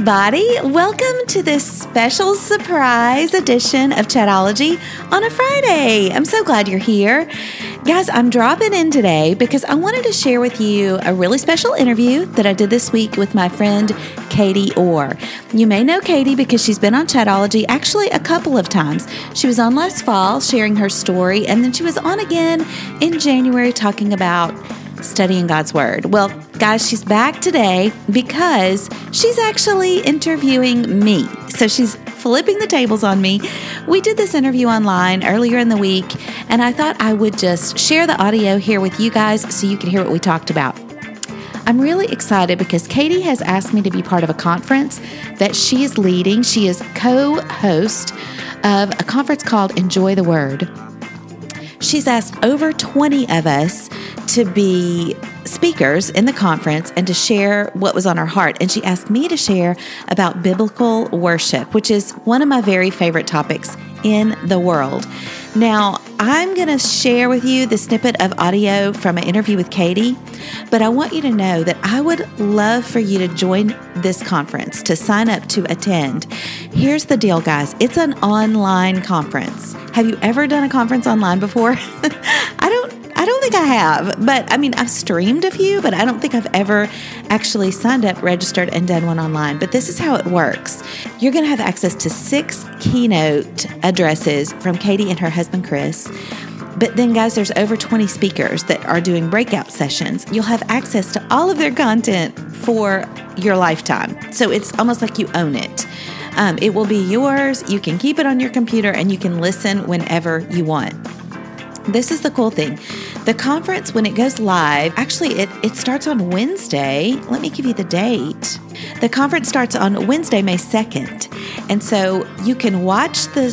everybody. Welcome to this special surprise edition of Chatologie on a Friday. I'm so glad you're here. Guys, I'm dropping in today because I wanted to share with you a really special interview that I did this week with my friend Katie Orr. You may know Katie because she's been on Chatologie actually a couple of times. She was on last fall sharing her story, and then she was on again in January talking about studying God's Word. Well, guys, she's back today because she's actually interviewing me. So she's flipping the tables on me. We did this interview online earlier in the week, and I thought I would just share the audio here with you guys so you can hear what we talked about. I'm really excited because Katie has asked me to be part of a conference that she is leading. She is co host of a conference called Enjoy the Word. She's asked over 20 of us to be speakers in the conference and to share what was on her heart. And she asked me to share about biblical worship, which is one of my very favorite topics in the world. Now, I'm going to share with you the snippet of audio from an interview with Katie, but I want you to know that I would love for you to join this conference, to sign up to attend. Here's the deal, guys it's an online conference. Have you ever done a conference online before? think I have, but I mean, I've streamed a few, but I don't think I've ever actually signed up, registered, and done one online. But this is how it works you're going to have access to six keynote addresses from Katie and her husband, Chris. But then, guys, there's over 20 speakers that are doing breakout sessions. You'll have access to all of their content for your lifetime. So it's almost like you own it. Um, it will be yours. You can keep it on your computer and you can listen whenever you want. This is the cool thing. The conference, when it goes live, actually, it, it starts on Wednesday. Let me give you the date. The conference starts on Wednesday, May 2nd. And so you can watch the,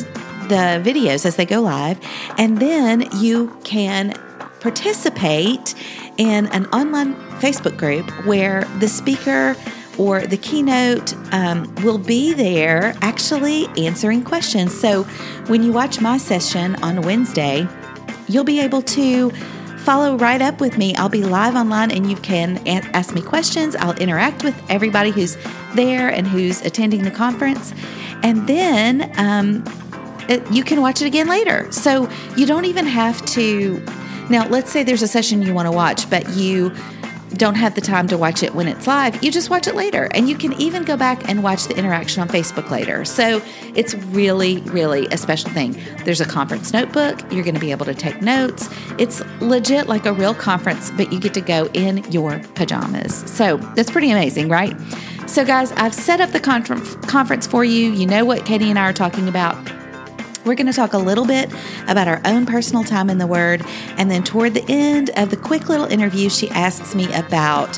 the videos as they go live, and then you can participate in an online Facebook group where the speaker or the keynote um, will be there actually answering questions. So when you watch my session on Wednesday, you'll be able to follow right up with me. I'll be live online and you can ask me questions. I'll interact with everybody who's there and who's attending the conference. And then um, it, you can watch it again later. So you don't even have to. Now, let's say there's a session you want to watch, but you don't have the time to watch it when it's live, you just watch it later. And you can even go back and watch the interaction on Facebook later. So it's really, really a special thing. There's a conference notebook. You're going to be able to take notes. It's legit like a real conference, but you get to go in your pajamas. So that's pretty amazing, right? So, guys, I've set up the conference for you. You know what Katie and I are talking about. We're going to talk a little bit about our own personal time in the Word. And then toward the end of the quick little interview, she asks me about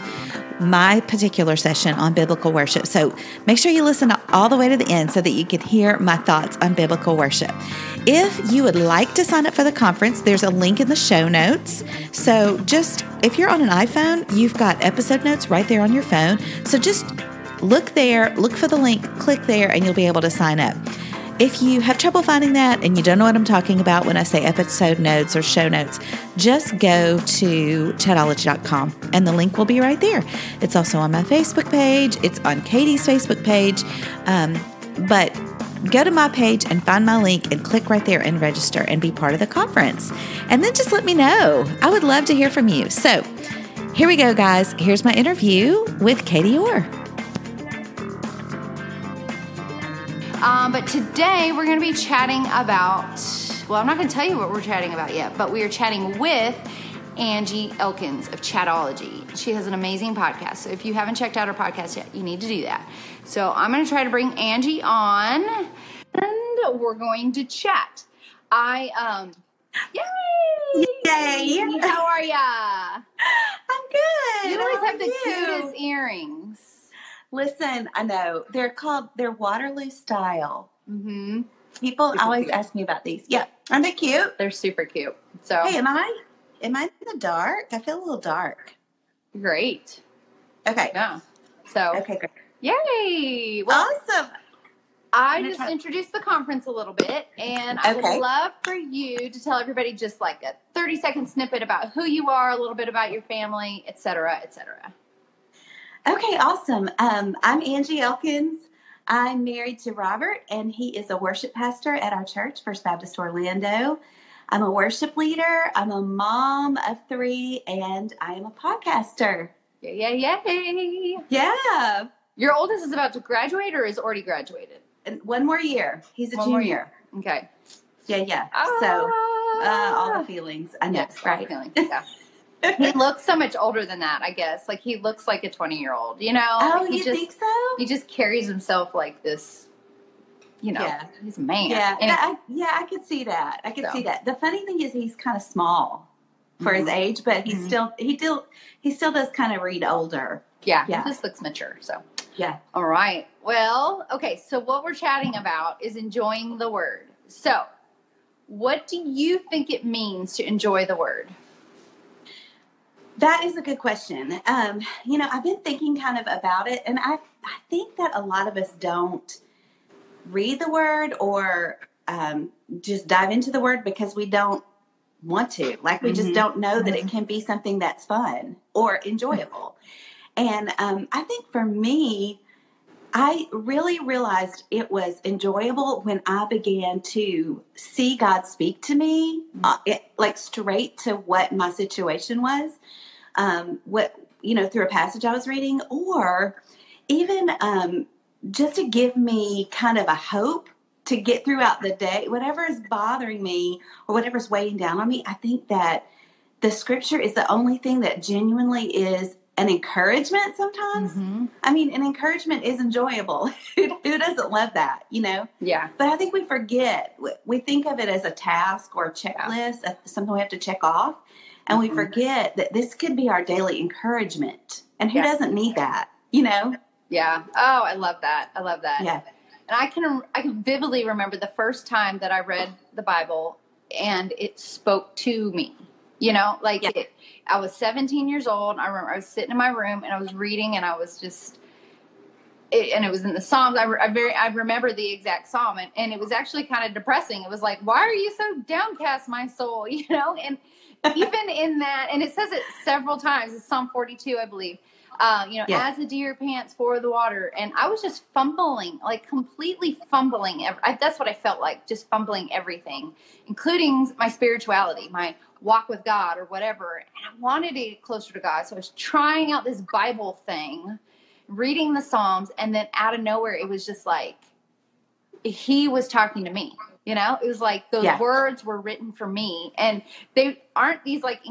my particular session on biblical worship. So make sure you listen all the way to the end so that you can hear my thoughts on biblical worship. If you would like to sign up for the conference, there's a link in the show notes. So just if you're on an iPhone, you've got episode notes right there on your phone. So just look there, look for the link, click there, and you'll be able to sign up. If you have trouble finding that and you don't know what I'm talking about when I say episode notes or show notes, just go to chatologie.com and the link will be right there. It's also on my Facebook page, it's on Katie's Facebook page. Um, but go to my page and find my link and click right there and register and be part of the conference. And then just let me know. I would love to hear from you. So here we go, guys. Here's my interview with Katie Orr. Um, but today we're going to be chatting about, well, I'm not going to tell you what we're chatting about yet, but we are chatting with Angie Elkins of Chatologie. She has an amazing podcast. So if you haven't checked out her podcast yet, you need to do that. So I'm going to try to bring Angie on and we're going to chat. I, um, yay! Yay! How are ya? I'm good. You always How have the you? cutest earrings. Listen, I know they're called they're Waterloo style. Mm-hmm. People Super always cute. ask me about these. Yeah, aren't they cute? They're super cute. So Hey, am I am I in the dark? I feel a little dark. great. Okay. Yeah. So Okay, great. yay! Well, Awesome. I just try- introduced the conference a little bit, and I Okay. would love for you to tell everybody just like a 30 second snippet about who you are, a little bit about your family, et cetera, et cetera. Okay, awesome. Um, I'm Angie Elkins. I'm married to Robert, and he is a worship pastor at our church, First Baptist Orlando. I'm a worship leader, I'm a mom of three, and I am a podcaster. Yeah, yeah, yay. Yeah. Your oldest is about to graduate or is already graduated? And one more year. He's a One junior. Okay. Yeah, yeah. So, uh, all the feelings. I know, Yes, all the right? feelings, Yeah. He looks so much older than that, I guess. Like he looks like a 20 year old, you know? Oh, he you just, think so? He just carries himself like this, you know, Yeah. he's a man. Yeah, And- I, yeah, I could see that. I could So. see that. The funny thing is, he's kind of small for his Mhm. age, but he's Mhm. still he still he still does kind of read older. yeah, Yeah. he just looks mature. So, Yeah. all right. Well, okay. So, what we're chatting about is enjoying the word. So, what do you think it means to enjoy the word? That is a good question. Um, you know, I've been thinking kind of about it, and I I think that a lot of us don't read the word or um, just dive into the word because we don't want to. Like we just Mhm. don't know that it can be something that's fun or enjoyable. And um, I think for me, I really realized it was enjoyable when I began to see God speak to me, uh, it, like straight to what my situation was, um, what you know through a passage I was reading, or even um, just to give me kind of a hope to get throughout the day, whatever is bothering me or whatever's weighing down on me. I think that the scripture is the only thing that genuinely is an encouragement sometimes. Mm-hmm. I mean, an encouragement is enjoyable. who, who doesn't love that, you know? Yeah. But I think we forget. We- think of it as a task or a checklist, uh, something we have to check off. And we Mhm. forget that this could be our daily encouragement. And who Yeah. doesn't need that, you know? Yeah. Oh, I love that. I love that. Yeah. And I can I can vividly remember the first time that I read the Bible and it spoke to me. You know, like Yeah. it, I was 17 years old. I remember I was sitting in my room and I was reading and I was just it, and it was in the Psalms. I, re- I very I remember the exact psalm and, and it was actually kind of depressing. It was like, why are you so downcast, my soul? You know, and even in that, and it says it several times. It's Psalm 42, I believe. Uh, you know, as a deer pants for the water, and I was just fumbling, like completely fumbling. I, that's what I felt like, just fumbling everything, including my spirituality, my walk with God, or whatever. And I wanted to get closer to God, so I was trying out this Bible thing, reading the Psalms, and then out of nowhere, it was just like He was talking to me. You know, it was like those Yeah. words were written for me, and they aren't these like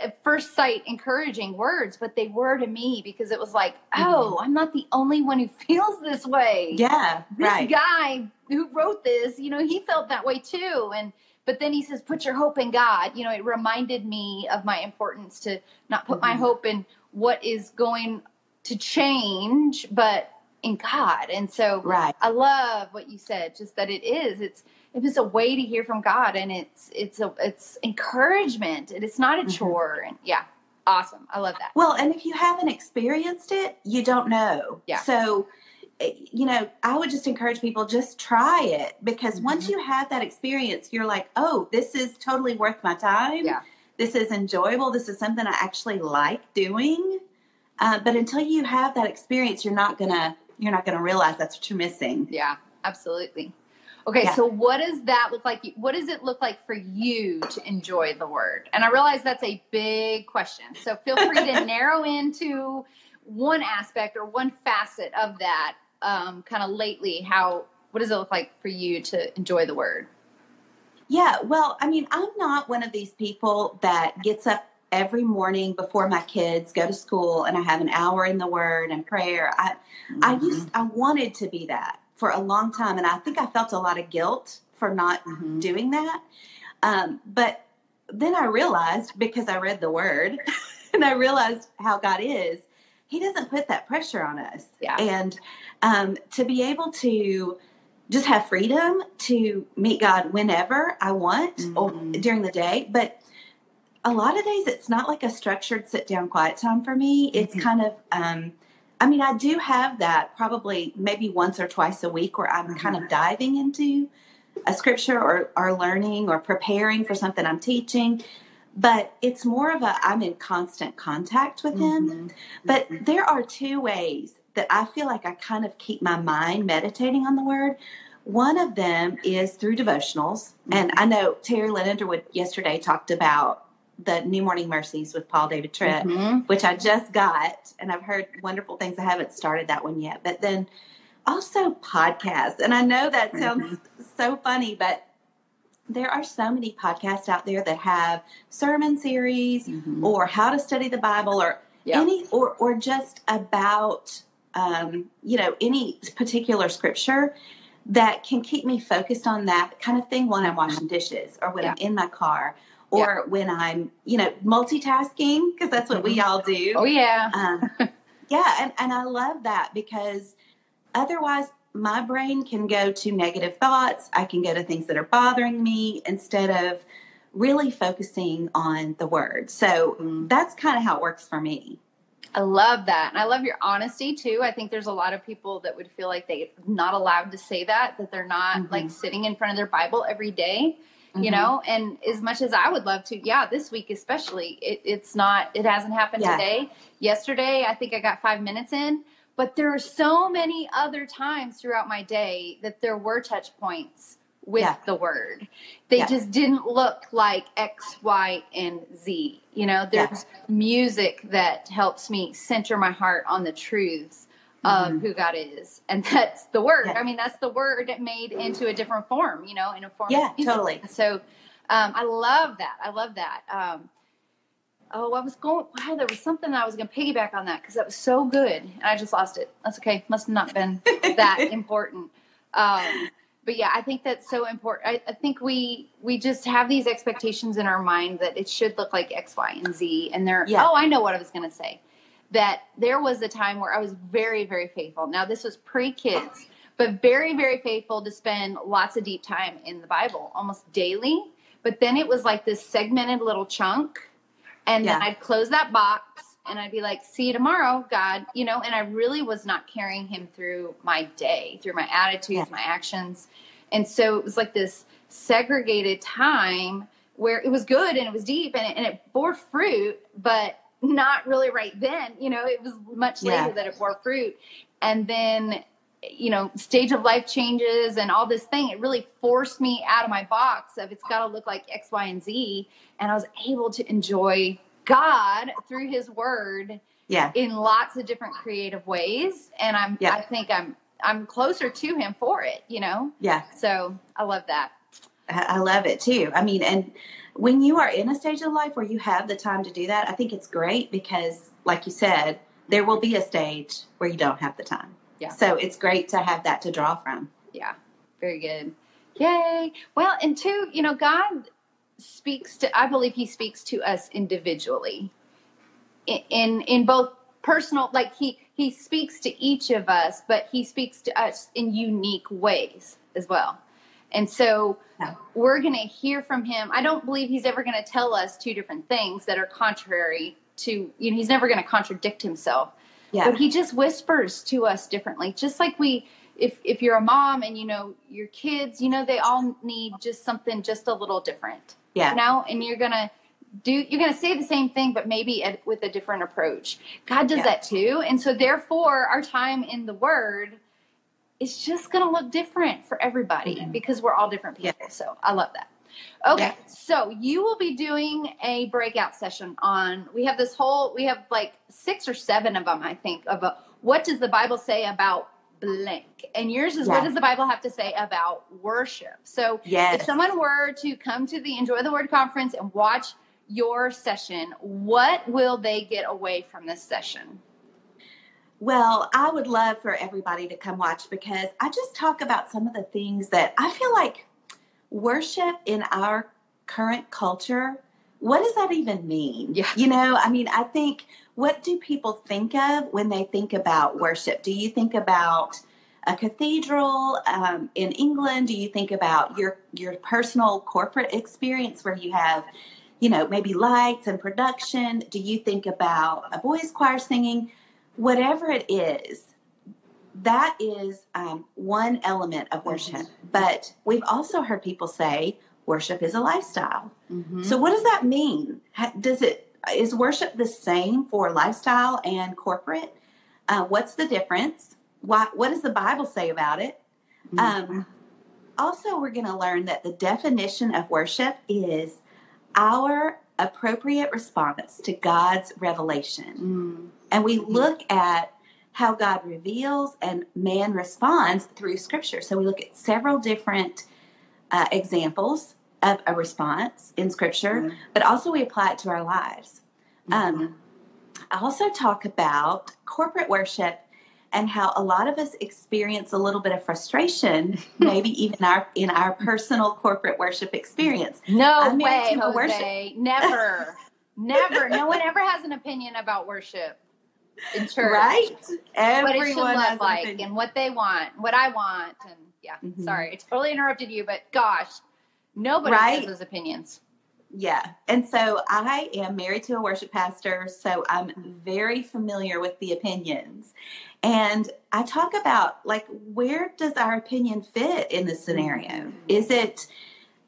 at first sight encouraging words, but they were to me because it was like, oh, I'm not the only one who feels this way. Yeah. This right. guy who wrote this, you know, he felt that way too. And but then he says, put your hope in God. You know, it reminded me of my importance to not put my Mhm. hope in what is going to change, but in God. And so Right. I love what you said, just that it is. It's it a way to hear from God and it's it's a it's encouragement and it's not a Mhm. chore. And yeah, awesome. I love that. Well, and if you haven't experienced it, you don't know. Yeah. So, eh, you know, I would just encourage people just try it because once Mhm. you have that experience, you're like, oh, this is totally worth my time. Yeah. This is enjoyable. This is something I actually like doing. Uh, but until you have that experience, you're not gonna you're not gonna realize that's what you're missing. Yeah, absolutely. Okay, Yeah. so what does that look like? What does it look like for you to enjoy the word? And I realize that's a big question. So feel free to narrow into one aspect or one facet of that um, kind of lately. How, what does it look like for you to enjoy the word? Yeah, well, I mean, I'm not one of these people that gets up every morning before my kids go to school and I have an hour in the word and prayer. I I Mm-hmm. used I wanted to be that for a long time and I think I felt a lot of guilt for not Mhm. doing that. Um, but then I realized because I read the word and I realized how God is, He doesn't put that pressure on us. Yeah. And um, to be able to just have freedom to meet God whenever I want or Mhm. during the day. But a lot of days it's not like a structured sit down quiet time for me. It's Mhm. kind of, um, I mean, I do have that probably maybe once or twice a week where I'm kind of diving into a scripture or, or learning or preparing for something I'm teaching. but it's more of a I'm in constant contact with him. Mm-hmm. But there are two ways that I feel like I kind of keep my mind meditating on the word. One of them is through devotionals. And I know Teri Lynne Underwood yesterday talked about the New Morning Mercies with Paul David Tripp, Mhm. which I just got, and I've heard wonderful things. I haven't started that one yet. But then also podcasts. And I know that sounds so funny, but there are so many podcasts out there that have sermon series Mhm. or how to study the Bible or Yeah. any or or just about um, you know any particular scripture that can keep me focused on that kind of thing when I'm washing dishes or when I'm in my car or when I'm you know multitasking because that's what we all do. Oh yeah. Um, yeah, and, and I love that because otherwise my brain can go to negative thoughts. I can go to things that are bothering me instead of really focusing on the word. So Mm. that's kind of how it works for me. I love that. And I love your honesty too. I think there's a lot of people that would feel like they're not allowed to say that, that they're not Mhm. like sitting in front of their Bible every day, you Mhm. know? And as much as I would love to, yeah, this week especially, it, it's not, it hasn't happened Yeah. today. Yesterday, I think I got five minutes in, but there are so many other times throughout my day that there were touch points with Yeah. the word. They Yeah. just didn't look like X, Y, and Z. You know, Yeah. there's music that helps me center my heart on the truths of Mhm. who God is. And that's the word. Yeah. I mean, that's the word made into a different form, you know, in a form Yeah, totally. So um, I love that. I love that. Um, oh, I was going, wow, there was something I was going to piggyback on that because that was so good. And I just lost it. That's okay. Must have not been that important. Um, but yeah, I think that's so important. I, I think we we just have these expectations in our mind that it should look like X, Y, and Z. And they're Yeah. oh, I know what I was going to say. That there was a time where I was very, very faithful. Now this was pre kids, but very, very faithful to spend lots of deep time in the Bible, almost daily. But then it was like this segmented little chunk, and then I'd close that box and I'd be like, "See you tomorrow, God," you know. And I really was not carrying Him through my day, through my attitudes, Yeah. my actions, and so it was like this segregated time where it was good and it was deep and it, and it bore fruit, but not really right then. You know, it was much later Yeah. that it bore fruit, and then you know, stage of life changes and all this thing, it really forced me out of my box of it's got to look like X, Y, and Z. And I was able to enjoy God through His Word Yeah. in lots of different creative ways. And I'm, Yeah. I think I'm, I'm closer to Him for it, you know? Yeah. So I love that. I I love it too. I mean, and when you are in a stage of life where you have the time to do that, I think it's great because, like you said, there will be a stage where you don't have the time. Yeah. So it's great to have that to draw from. Yeah, very good. Yay. Well, and two, you know, God speaks to, I believe He speaks to us individually in, in, in both personal, like He, He speaks to each of us, but He speaks to us in unique ways as well. And so Yeah. we're going to hear from Him. I don't believe He's ever going to tell us two different things that are contrary to, you know, He's never going to contradict Himself Yeah. but he just whispers to us differently just like we if if you're a mom and you know your kids you know they all need just something just a little different yeah. you know and you're gonna do you're gonna say the same thing but maybe at, with a different approach god does Yeah. that too and so therefore our time in the word is just gonna look different for everybody Mhm. because we're all different Yeah. people so i love that Okay, Yeah. so you will be doing a breakout session on. We have this whole. We have like six or seven of them, I think. Of a, what does the Bible say about blank? And yours is what does the Bible have to say about worship? So Yes. if someone were to come to the Enjoy the Word conference and watch your session, what will they get away from this session? Well, I would love for everybody to come watch because I just talk about some of the things that I feel like worship in our current culture. What does that even mean? Yeah. You know, I mean, I think, what do people think of when they think about worship? Do you think about a cathedral um, in England? Do you think about your your personal corporate experience where you have, you know, maybe lights and production? Do you think about a boys' choir singing? Whatever it is, that is um, one element of worship. But we've also heard people say worship is a lifestyle. Mm-hmm. So, what does that mean? Does it is worship the same for lifestyle and corporate? Uh, what's the difference? Why, what does the Bible say about it? Mm-hmm. Um, also, we're going to learn that the definition of worship is our appropriate response to God's revelation. Mm. And we look at how God reveals and man responds through Scripture. So we look at several different uh, examples of a response in Scripture, mm-hmm. but also we apply it to our lives. Mm-hmm. Um, I also talk about corporate worship and how a lot of us experience a little bit of frustration, maybe even our in our personal corporate worship experience. No way, Jose. Worship. Never, never. No one ever has an opinion about worship in church, right? Everyone what it should look like and what they want, what I want, and yeah. Mm-hmm. Sorry, I totally interrupted you, but gosh, nobody right? has those opinions. Yeah. And so I am married to a worship pastor, so I'm very familiar with the opinions. And I talk about like where does our opinion fit in this scenario? Mm-hmm. Is it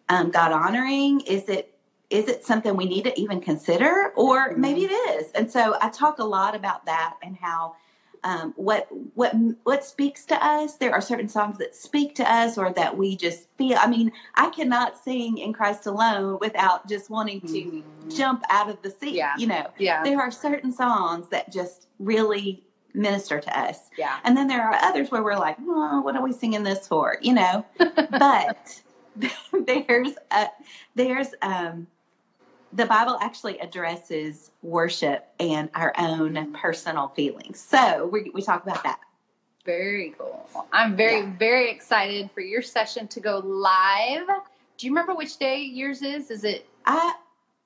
um, God honoring? Is it is it something we need to even consider, or maybe mm-hmm. it is? And so I talk a lot about that and how um, what what what speaks to us. There are certain songs that speak to us, or that we just feel. I mean, I cannot sing in Christ alone without just wanting to mm-hmm. jump out of the seat. Yeah. You know, yeah. There are certain songs that just really minister to us. Yeah. And then there are others where we're like, oh, what are we singing this for? You know, but there's a, there's um the Bible actually addresses worship and our own personal feelings. So we, we talk about that. Very cool. I'm very, yeah. very excited for your session to go live. Do you remember which day yours is? Is it? I,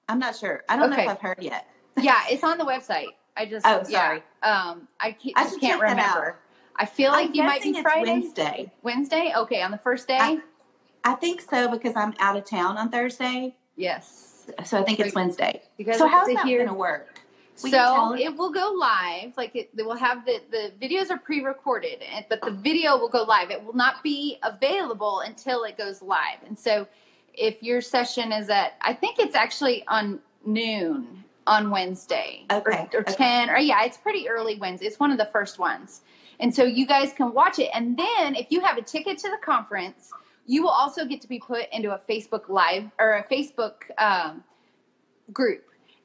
I'm not sure. I don't okay. know if I've heard yet. yeah, it's on the website. I just, oh, sorry. Yeah, um, I, can't, I just can't remember. I feel like I'm you might be Friday. Wednesday. Wednesday? Okay, on the first day? I, I think so because I'm out of town on Thursday. Yes so I think it's Wednesday. so how's that going to work? So it will go live. Like it, will have the the videos are pre-recorded, but the video will go live. It will not be available until it goes live. And so, if your session is at, I think it's actually on noon on Wednesday, okay, or, or okay. ten, or yeah, it's pretty early Wednesday. It's one of the first ones, and so you guys can watch it. And then if you have a ticket to the conference you will also get to be put into a Facebook Live or a Facebook um, group.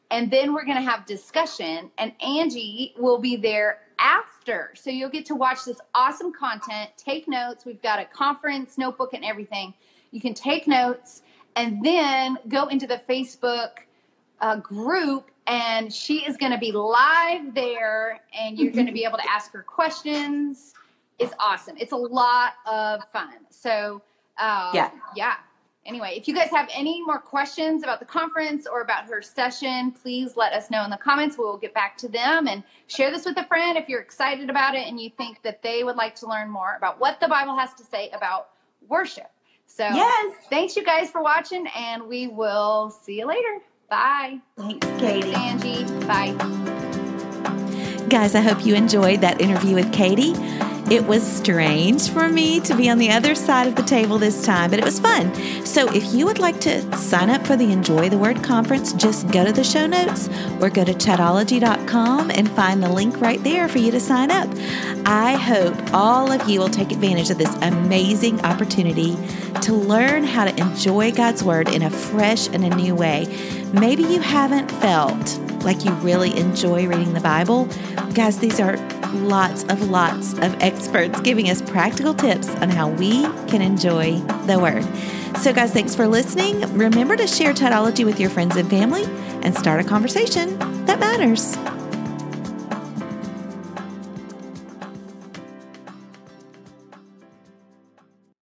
And then we're going to have discussion, and Angie will be there after. So you'll get to watch this awesome content, take notes. We've got a conference notebook and everything. You can take notes and then go into the Facebook uh, group, and she is going to be live there, and you're going to be able to ask her questions. It's awesome. It's a lot of fun. So um, yeah. Yeah. Anyway, if you guys have any more questions about the conference or about her session, please let us know in the comments. We'll get back to them and share this with a friend if you're excited about it and you think that they would like to learn more about what the Bible has to say about worship. So, yes. thanks you guys for watching, and we will see you later. Bye. Thanks, Katie. Thanks, Angie. Bye. Guys, I hope you enjoyed that interview with Katie. It was strange for me to be on the other side of the table this time, but it was fun. So if you would like to sign up for the Enjoy the Word conference, just go to the show notes or go to chatologie.com and find the link right there for you to sign up. I hope all of you will take advantage of this amazing opportunity to learn how to enjoy God's Word in a fresh and a new way. Maybe you haven't felt like you really enjoy reading the Bible. Guys, these are lots of lots of experts giving us practical tips on how we can enjoy the Word. So, guys, thanks for listening. Remember to share Chatologie with your friends and family and start a conversation that matters.